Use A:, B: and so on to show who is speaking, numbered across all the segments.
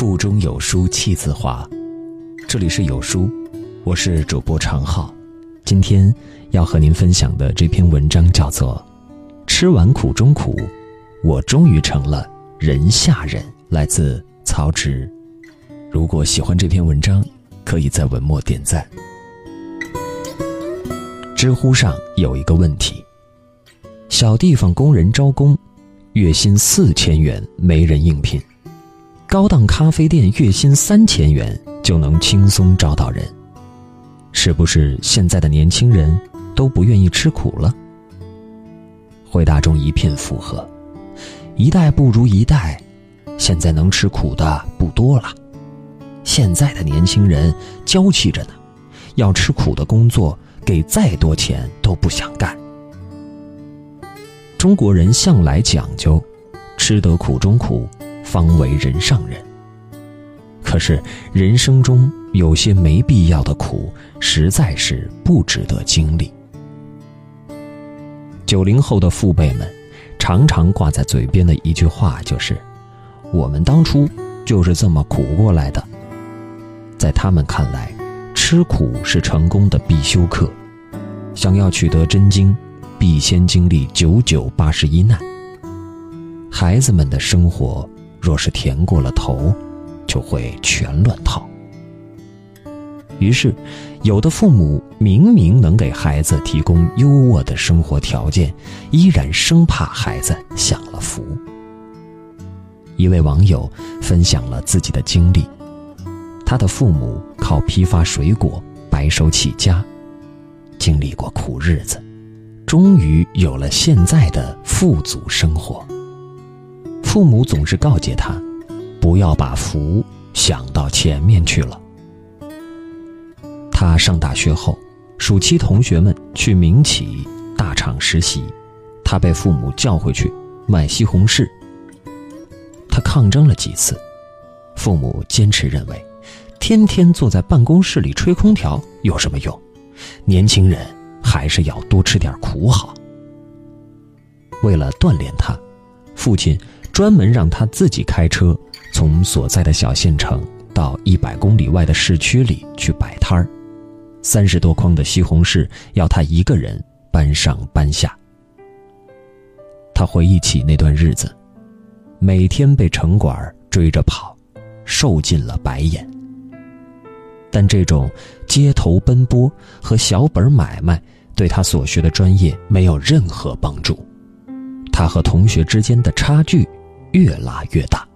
A: 腹中有书气自华，这里是有书，我是主播常浩。今天要和您分享的这篇文章叫做《吃完苦中苦，我终于成了人下人》，来自曹植。如果喜欢这篇文章，可以在文末点赞。知乎上有一个问题：小地方工人招工，月薪四千元没人应聘。高档咖啡店月薪三千元就能轻松招到人，是不是现在的年轻人都不愿意吃苦了？回答中一片附和，一代不如一代，现在能吃苦的不多了。现在的年轻人娇气着呢，要吃苦的工作，给再多钱都不想干。中国人向来讲究，吃得苦中苦。方为人上人。可是人生中有些没必要的苦，实在是不值得经历。九零后的父辈们，常常挂在嘴边的一句话就是：“我们当初就是这么苦过来的。”在他们看来，吃苦是成功的必修课。想要取得真经，必先经历九九八十一难。孩子们的生活。若是甜过了头，就会全乱套。于是，有的父母明明能给孩子提供优渥的生活条件，依然生怕孩子享了福。一位网友分享了自己的经历：他的父母靠批发水果白手起家，经历过苦日子，终于有了现在的富足生活。父母总是告诫他，不要把福想到前面去了。他上大学后，暑期同学们去民企大厂实习，他被父母叫回去卖西红柿。他抗争了几次，父母坚持认为，天天坐在办公室里吹空调有什么用？年轻人还是要多吃点苦好。为了锻炼他，父亲。专门让他自己开车，从所在的小县城到一百公里外的市区里去摆摊儿，三十多筐的西红柿要他一个人搬上搬下。他回忆起那段日子，每天被城管追着跑，受尽了白眼。但这种街头奔波和小本买卖对他所学的专业没有任何帮助，他和同学之间的差距。越拉越大。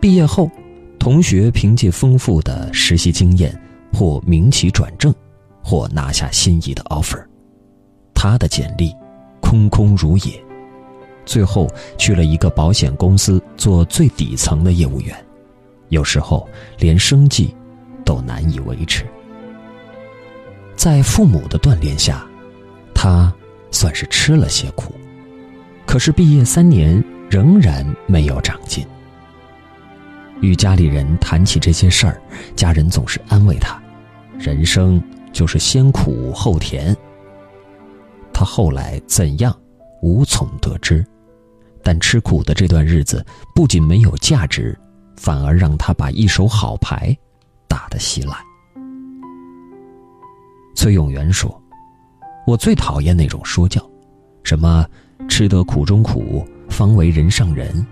A: 毕业后，同学凭借丰富的实习经验，或民企转正，或拿下心仪的 offer，他的简历空空如也，最后去了一个保险公司做最底层的业务员，有时候连生计都难以维持。在父母的锻炼下，他算是吃了些苦。可是毕业三年仍然没有长进。与家里人谈起这些事儿，家人总是安慰他：“人生就是先苦后甜。”他后来怎样，无从得知。但吃苦的这段日子不仅没有价值，反而让他把一手好牌打得稀烂。崔永元说：“我最讨厌那种说教，什么……”吃得苦中苦，方为人上人。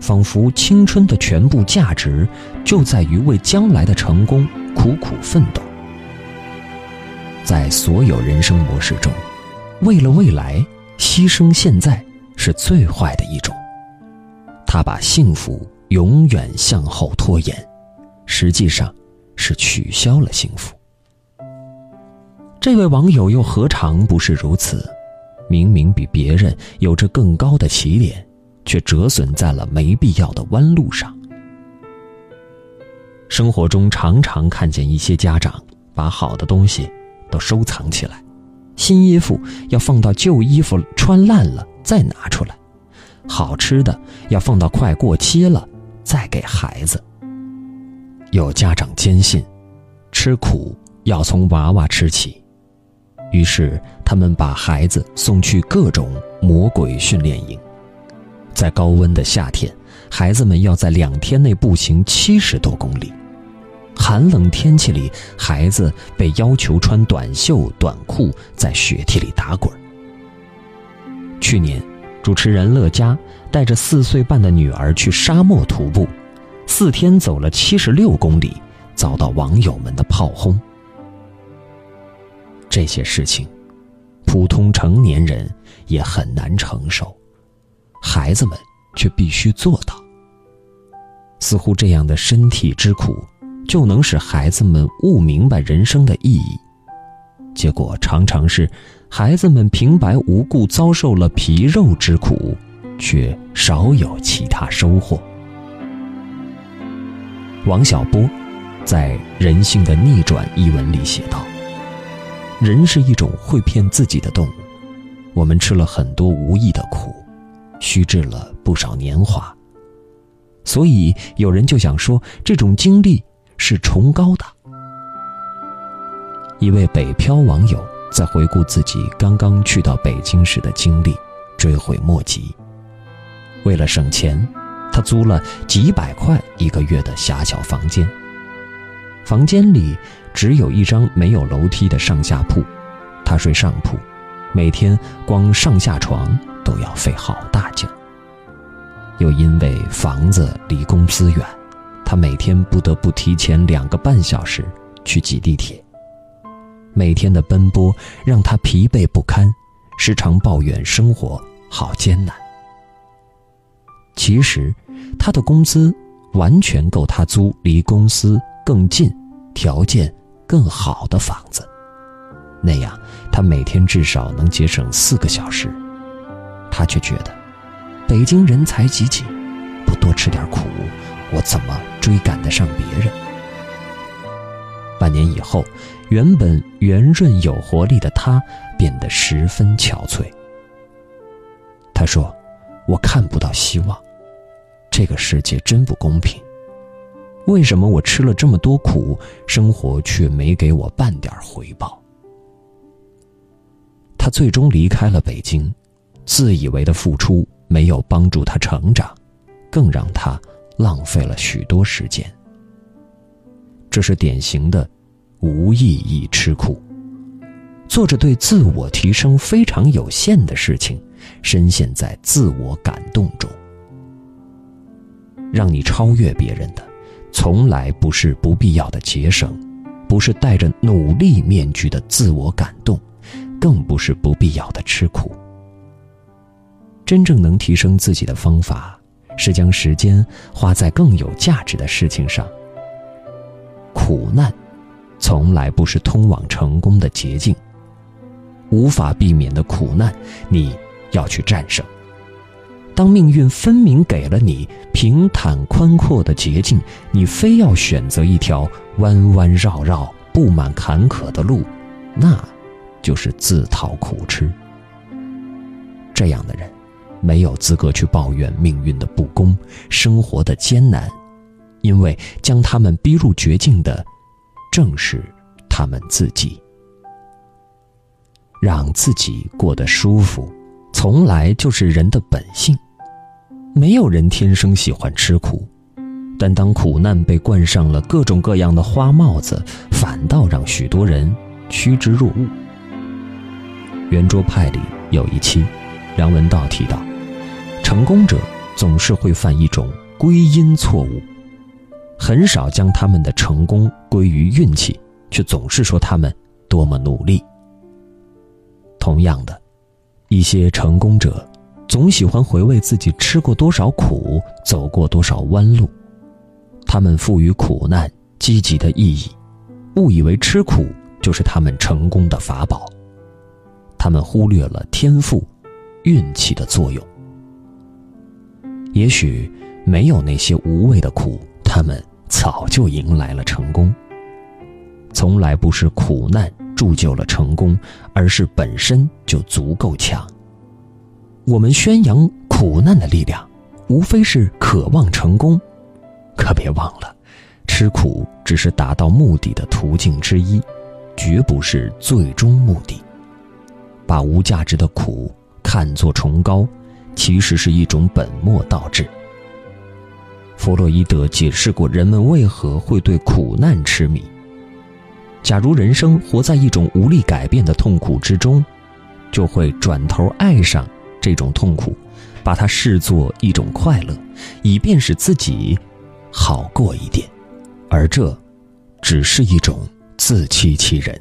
A: 仿佛青春的全部价值就在于为将来的成功苦苦奋斗。在所有人生模式中，为了未来牺牲现在是最坏的一种。他把幸福永远向后拖延，实际上是取消了幸福。这位网友又何尝不是如此？明明比别人有着更高的起点，却折损在了没必要的弯路上。生活中常常看见一些家长把好的东西都收藏起来，新衣服要放到旧衣服穿烂了再拿出来，好吃的要放到快过期了再给孩子。有家长坚信，吃苦要从娃娃吃起。于是，他们把孩子送去各种魔鬼训练营，在高温的夏天，孩子们要在两天内步行七十多公里。寒冷天气里，孩子被要求穿短袖短裤，在雪地里打滚。去年，主持人乐嘉带着四岁半的女儿去沙漠徒步，四天走了七十六公里，遭到网友们的炮轰。这些事情，普通成年人也很难承受，孩子们却必须做到。似乎这样的身体之苦。就能使孩子们悟明白人生的意义，结果常常是孩子们平白无故遭受了皮肉之苦，却少有其他收获。王小波在《人性的逆转》一文里写道：“人是一种会骗自己的动物，我们吃了很多无益的苦，虚掷了不少年华。所以有人就想说，这种经历。”是崇高的。一位北漂网友在回顾自己刚刚去到北京时的经历，追悔莫及。为了省钱，他租了几百块一个月的狭小房间。房间里只有一张没有楼梯的上下铺，他睡上铺，每天光上下床都要费好大劲。又因为房子离公司远。他每天不得不提前两个半小时去挤地铁。每天的奔波让他疲惫不堪，时常抱怨生活好艰难。其实，他的工资完全够他租离公司更近、条件更好的房子，那样他每天至少能节省四个小时。他却觉得，北京人才济济，不多吃点苦。我怎么追赶得上别人？半年以后，原本圆润有活力的他变得十分憔悴。他说：“我看不到希望，这个世界真不公平。为什么我吃了这么多苦，生活却没给我半点回报？”他最终离开了北京，自以为的付出没有帮助他成长，更让他。浪费了许多时间，这是典型的无意义吃苦，做着对自我提升非常有限的事情，深陷在自我感动中。让你超越别人的，从来不是不必要的节省，不是戴着努力面具的自我感动，更不是不必要的吃苦。真正能提升自己的方法。是将时间花在更有价值的事情上。苦难，从来不是通往成功的捷径。无法避免的苦难，你要去战胜。当命运分明给了你平坦宽阔的捷径，你非要选择一条弯弯绕绕、布满坎坷的路，那，就是自讨苦吃。这样的人。没有资格去抱怨命运的不公、生活的艰难，因为将他们逼入绝境的，正是他们自己。让自己过得舒服，从来就是人的本性。没有人天生喜欢吃苦，但当苦难被冠上了各种各样的花帽子，反倒让许多人趋之若鹜。圆桌派里有一期，梁文道提到。成功者总是会犯一种归因错误，很少将他们的成功归于运气，却总是说他们多么努力。同样的，一些成功者总喜欢回味自己吃过多少苦，走过多少弯路，他们赋予苦难积极的意义，误以为吃苦就是他们成功的法宝，他们忽略了天赋、运气的作用。也许没有那些无谓的苦，他们早就迎来了成功。从来不是苦难铸就了成功，而是本身就足够强。我们宣扬苦难的力量，无非是渴望成功，可别忘了，吃苦只是达到目的的途径之一，绝不是最终目的。把无价值的苦看作崇高。其实是一种本末倒置。弗洛伊德解释过人们为何会对苦难痴迷。假如人生活在一种无力改变的痛苦之中，就会转头爱上这种痛苦，把它视作一种快乐，以便使自己好过一点。而这，只是一种自欺欺人。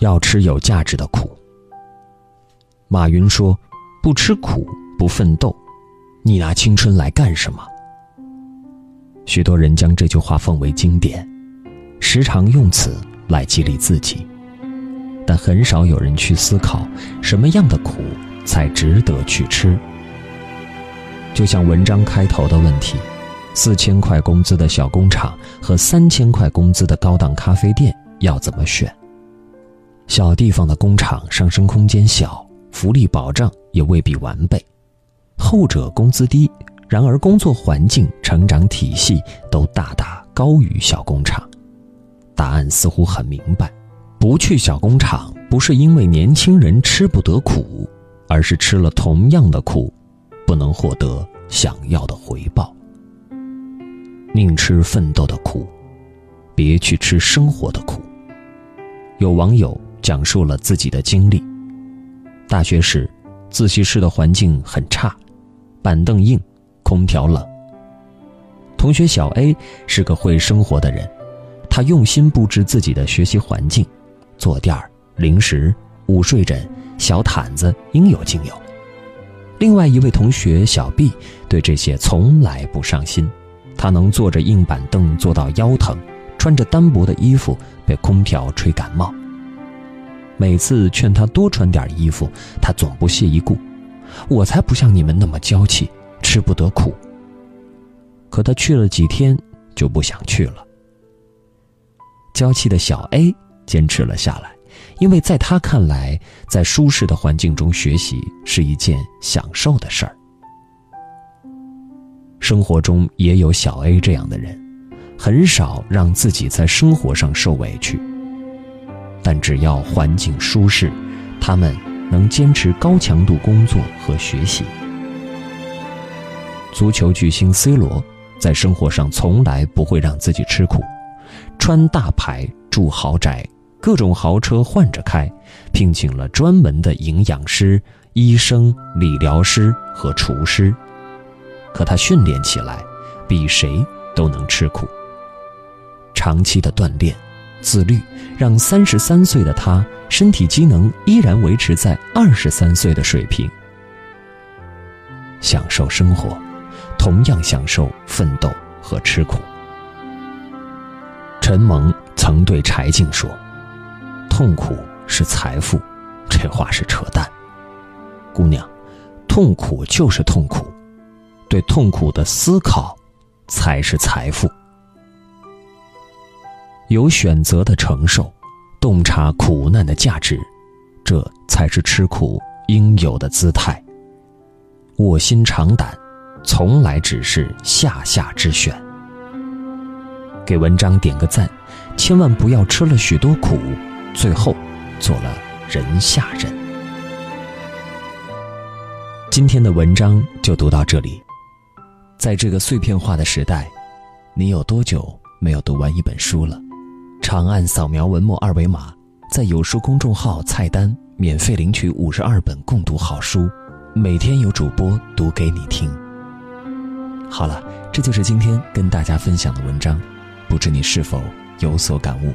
A: 要吃有价值的苦。马云说：“不吃苦，不奋斗，你拿青春来干什么？”许多人将这句话奉为经典，时常用此来激励自己，但很少有人去思考什么样的苦才值得去吃。就像文章开头的问题：四千块工资的小工厂和三千块工资的高档咖啡店，要怎么选？小地方的工厂上升空间小。福利保障也未必完备，后者工资低，然而工作环境、成长体系都大大高于小工厂。答案似乎很明白：不去小工厂，不是因为年轻人吃不得苦，而是吃了同样的苦，不能获得想要的回报。宁吃奋斗的苦，别去吃生活的苦。有网友讲述了自己的经历。大学时，自习室的环境很差，板凳硬，空调冷。同学小 A 是个会生活的人，他用心布置自己的学习环境，坐垫、零食、午睡枕、小毯子应有尽有。另外一位同学小 B 对这些从来不上心，他能坐着硬板凳坐到腰疼，穿着单薄的衣服被空调吹感冒。每次劝他多穿点衣服，他总不屑一顾。我才不像你们那么娇气，吃不得苦。可他去了几天，就不想去了。娇气的小 A 坚持了下来，因为在他看来，在舒适的环境中学习是一件享受的事儿。生活中也有小 A 这样的人，很少让自己在生活上受委屈。但只要环境舒适，他们能坚持高强度工作和学习。足球巨星 C 罗在生活上从来不会让自己吃苦，穿大牌、住豪宅、各种豪车换着开，聘请了专门的营养师、医生、理疗师和厨师。可他训练起来，比谁都能吃苦。长期的锻炼。自律让三十三岁的他身体机能依然维持在二十三岁的水平。享受生活，同样享受奋斗和吃苦。陈蒙曾对柴静说：“痛苦是财富。”这话是扯淡。姑娘，痛苦就是痛苦，对痛苦的思考才是财富。有选择的承受，洞察苦难的价值，这才是吃苦应有的姿态。卧薪尝胆，从来只是下下之选。给文章点个赞，千万不要吃了许多苦，最后做了人下人。今天的文章就读到这里。在这个碎片化的时代，你有多久没有读完一本书了？长按扫描文末二维码，在有书公众号菜单免费领取五十二本共读好书，每天有主播读给你听。好了，这就是今天跟大家分享的文章，不知你是否有所感悟？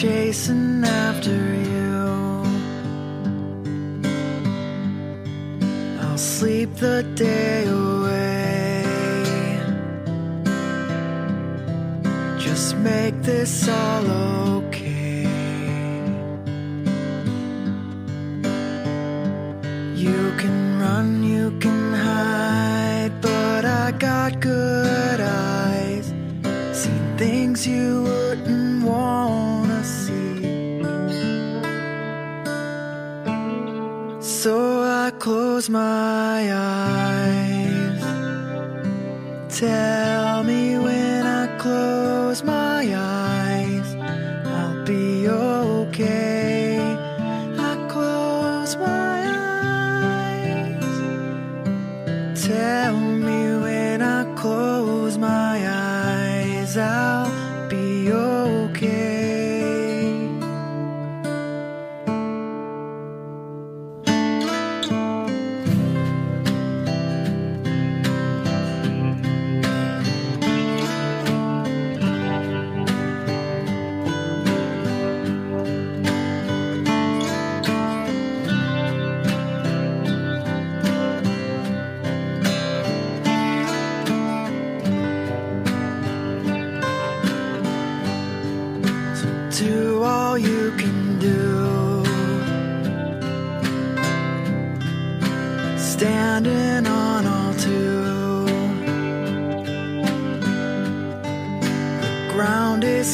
B: chasing after you. I'll sleep the day away. Just make this all okay. My eyes. Tell me when I close my eyes, I'll be okay. I close my eyes. Tell me when I close my eyes, I'll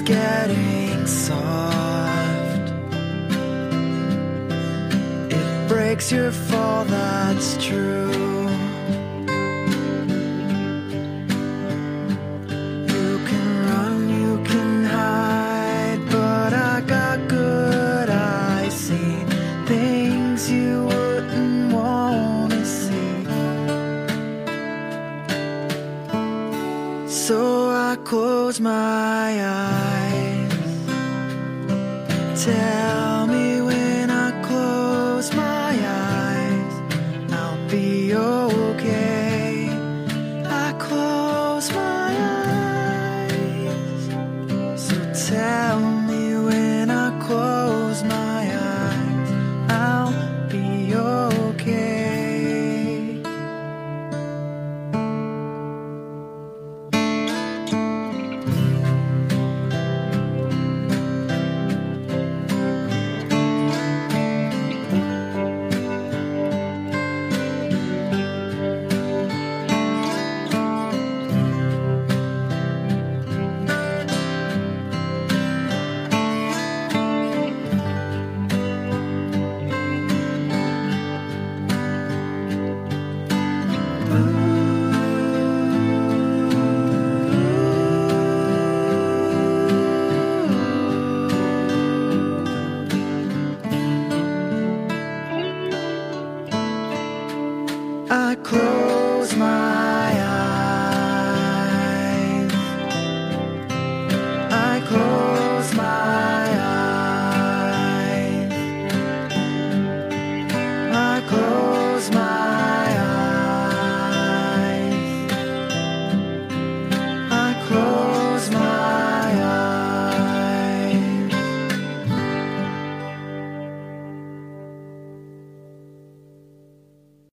B: getting soft. It breaks your fall, that's true. You can run, you can hide, but I got good eyes. Seen things you wouldn't wanna see. So I close my eyes. Tell